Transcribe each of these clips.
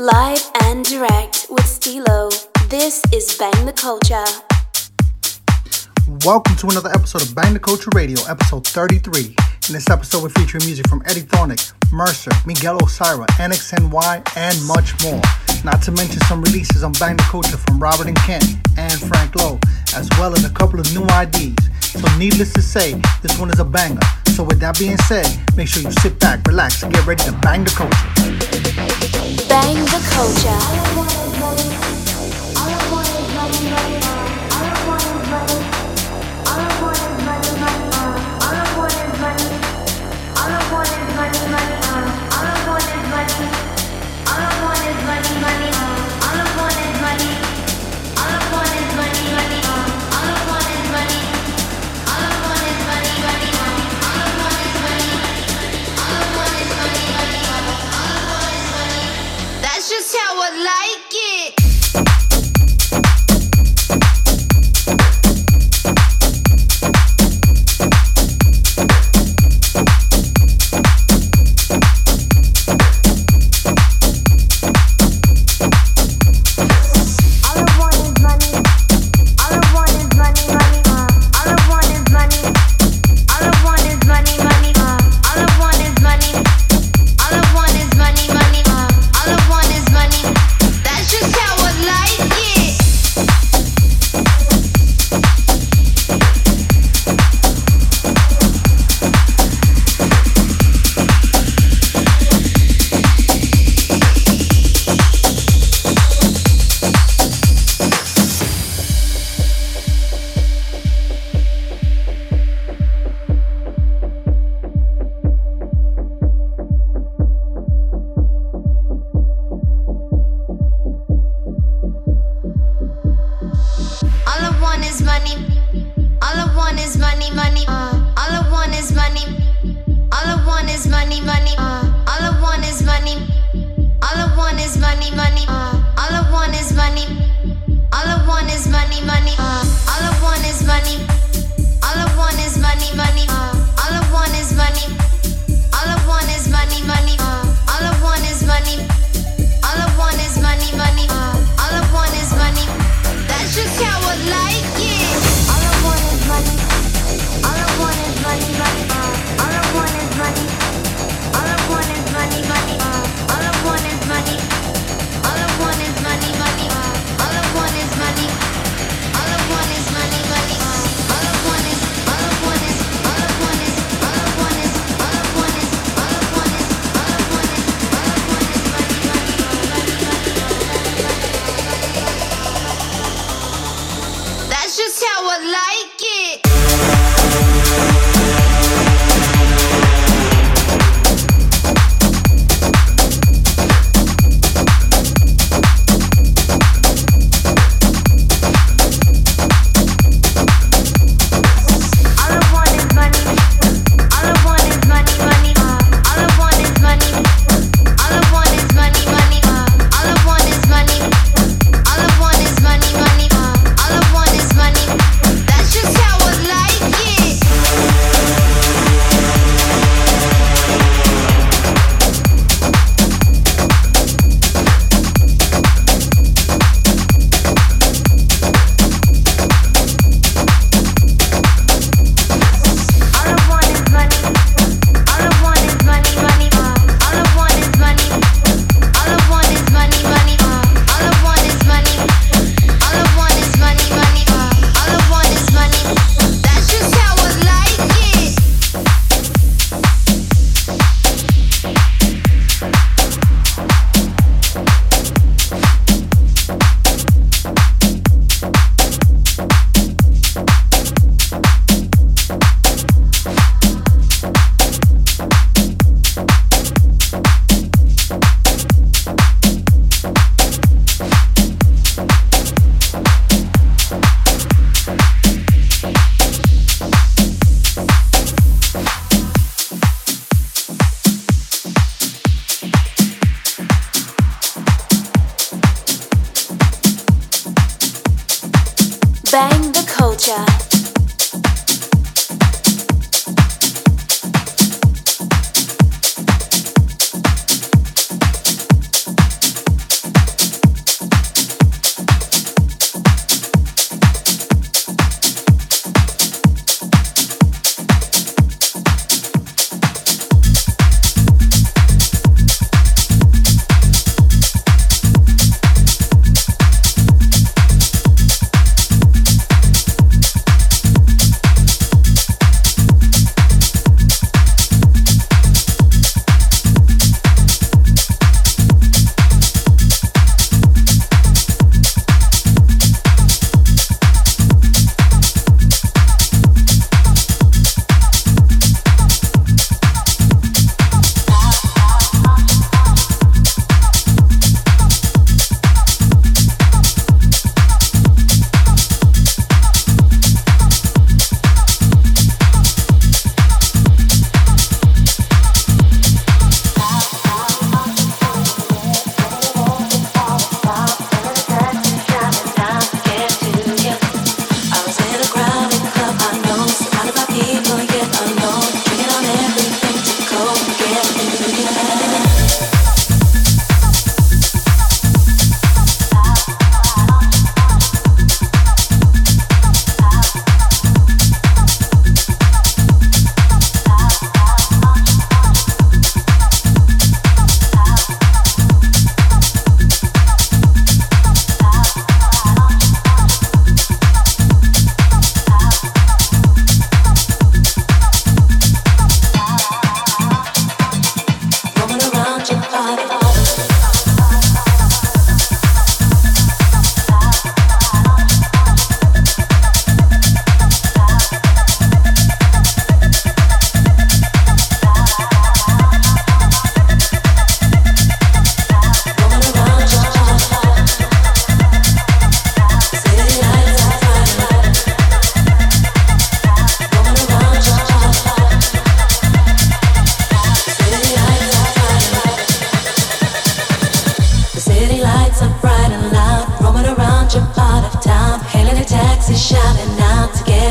Live and direct with Stilo. This is Bang the Culture. Welcome to another episode of Bang the Culture Radio, episode 33. In this episode, we're featuring music from Eddie Thoneick, Mercer, Miguel Osira, NXNY, and much more. Not to mention some releases on Bang the Culture from Robert and Kent and Frank Lowe, as well as a couple of new IDs. So, needless to say, this one is a banger. So, with that being said, make sure you sit back, relax, and get ready to bang the culture. Bang the culture.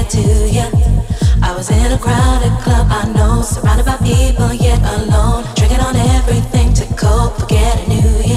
get to you. I was in a crowded club, I know, surrounded by people, yet alone. Drinking on everything to cope, forgetting who you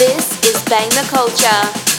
This is Bang the Culture.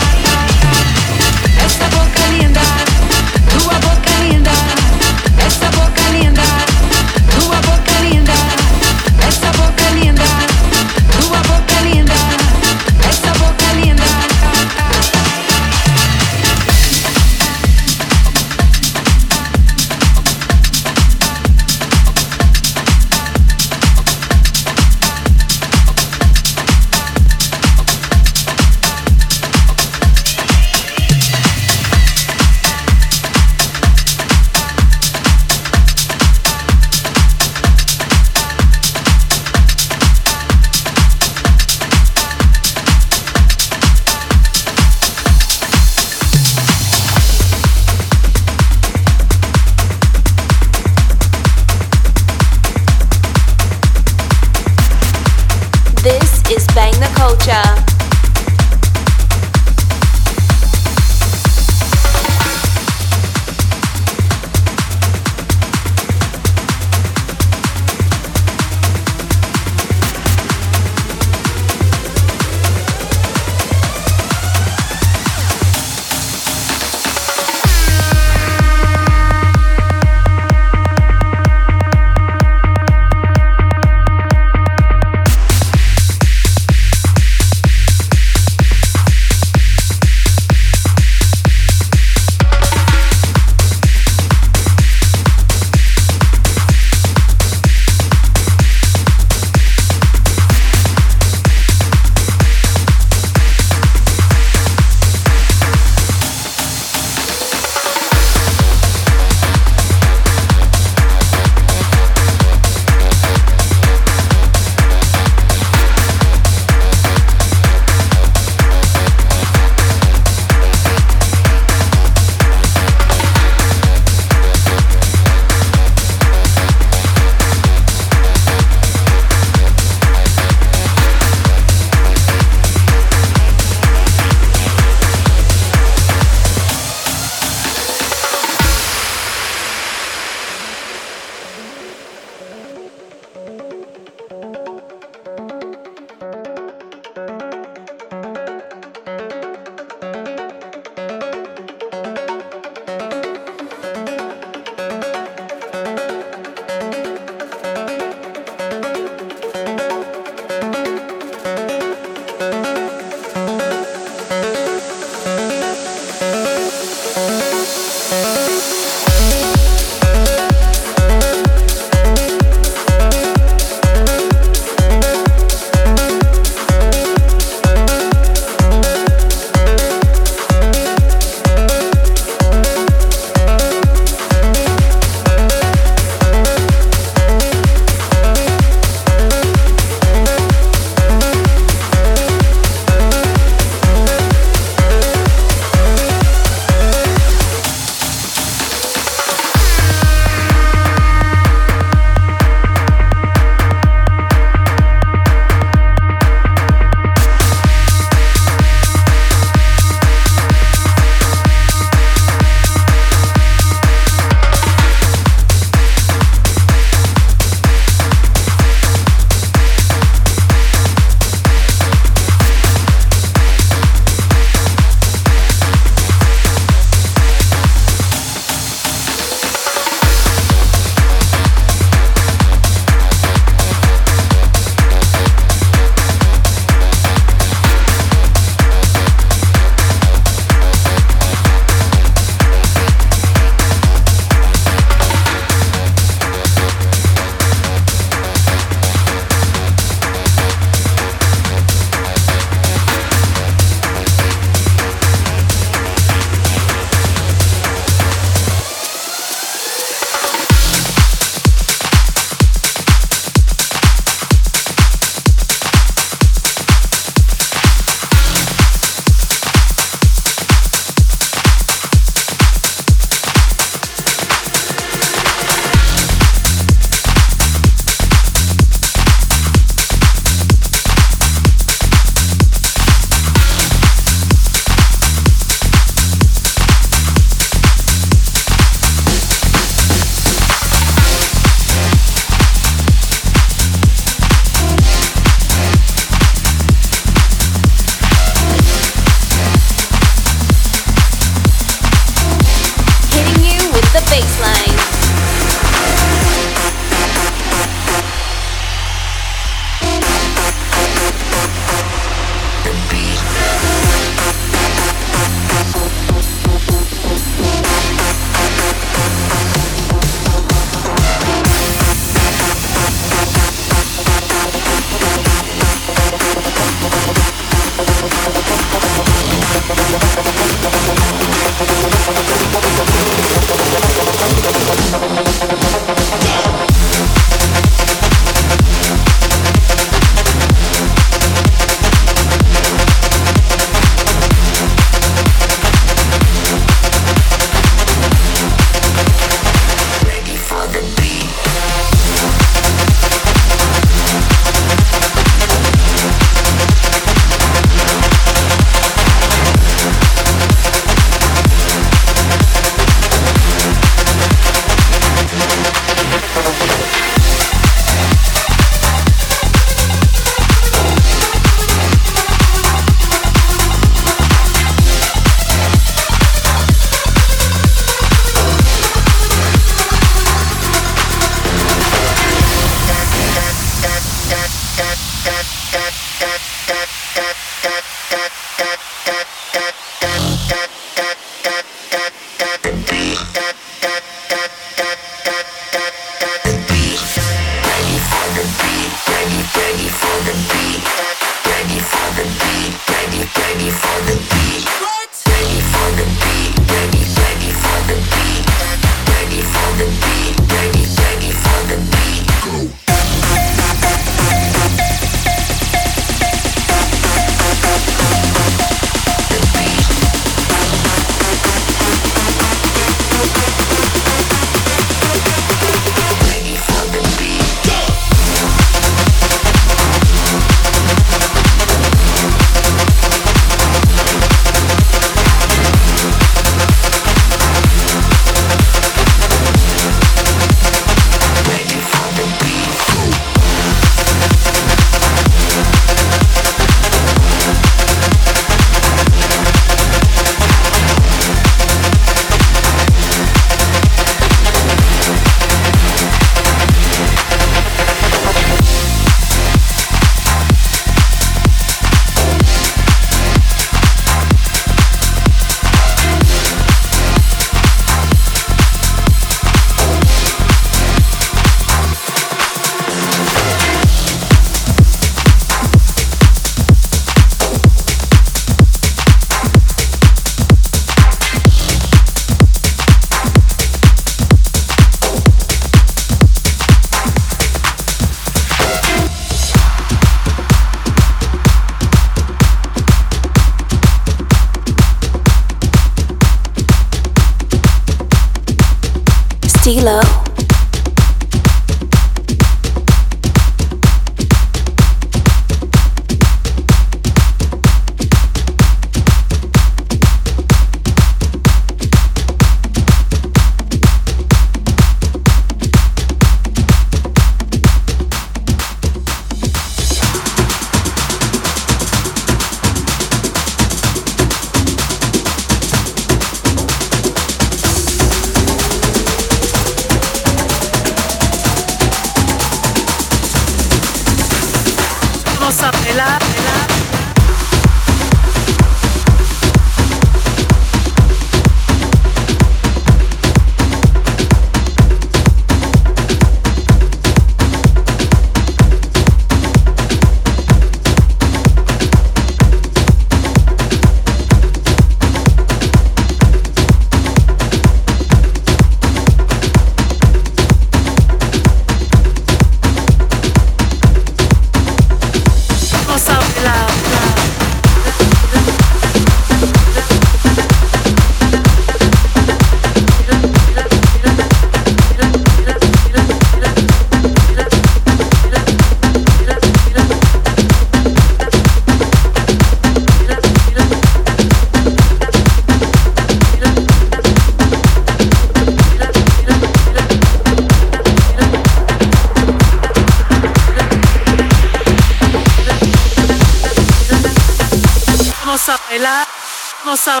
no sabe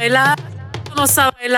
bailar, tú no sabes.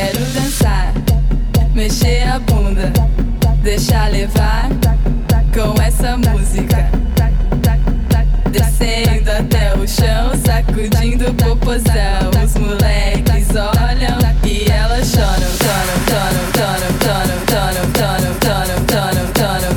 Chew it like bubblegum. I got bubblegum, cause I ride the beat on the 4 to the drop.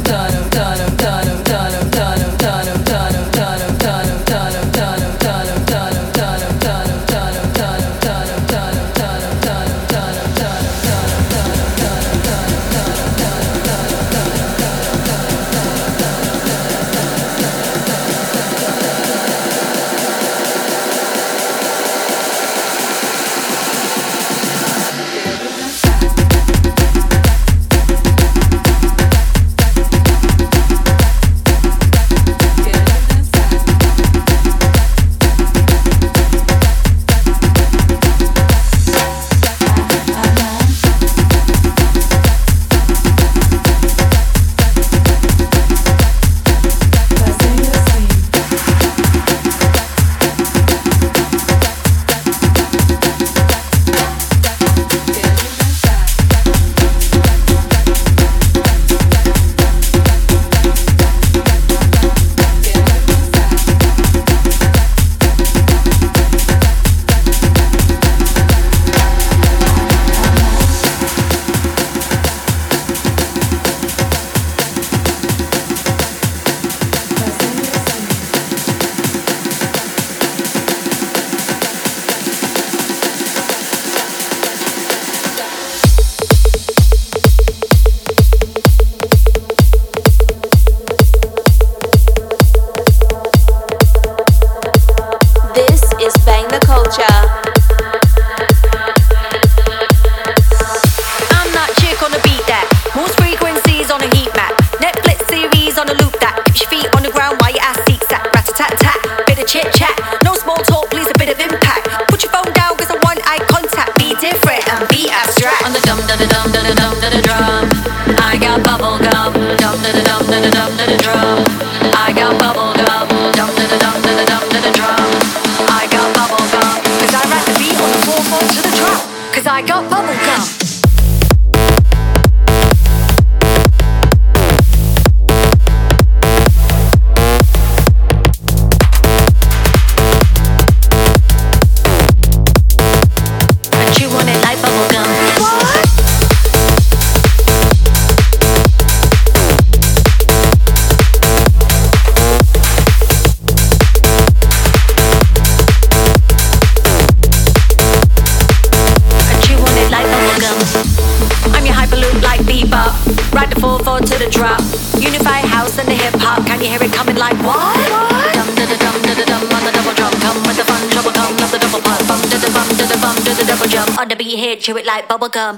I got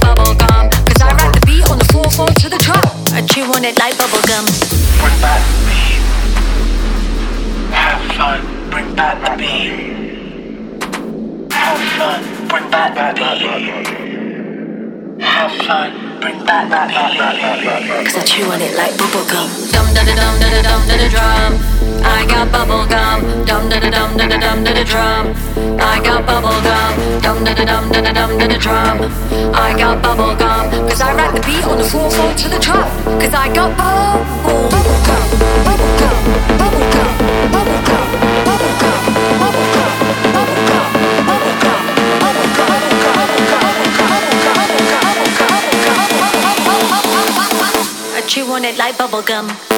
bubble gum, cause I ride the beat on the full phone to the drop. I chew on it like bubblegum. Bring beat. Have fun, bring beat. Have fun, bring back the beat. Have fun. Bring back the beat. Cause I chew on it like bubble gum. Dum da da dum da da dum da da drum. I got bubble gum. Dum da da dum da da dum da da drum. I got bubble gum. Dum da da dum da da dum da da drum. I got bubble gum. Cause I rap the beat on the 4-4 to the drum. Cause I got bubble, bubble gum. Bubble gum. It like bubble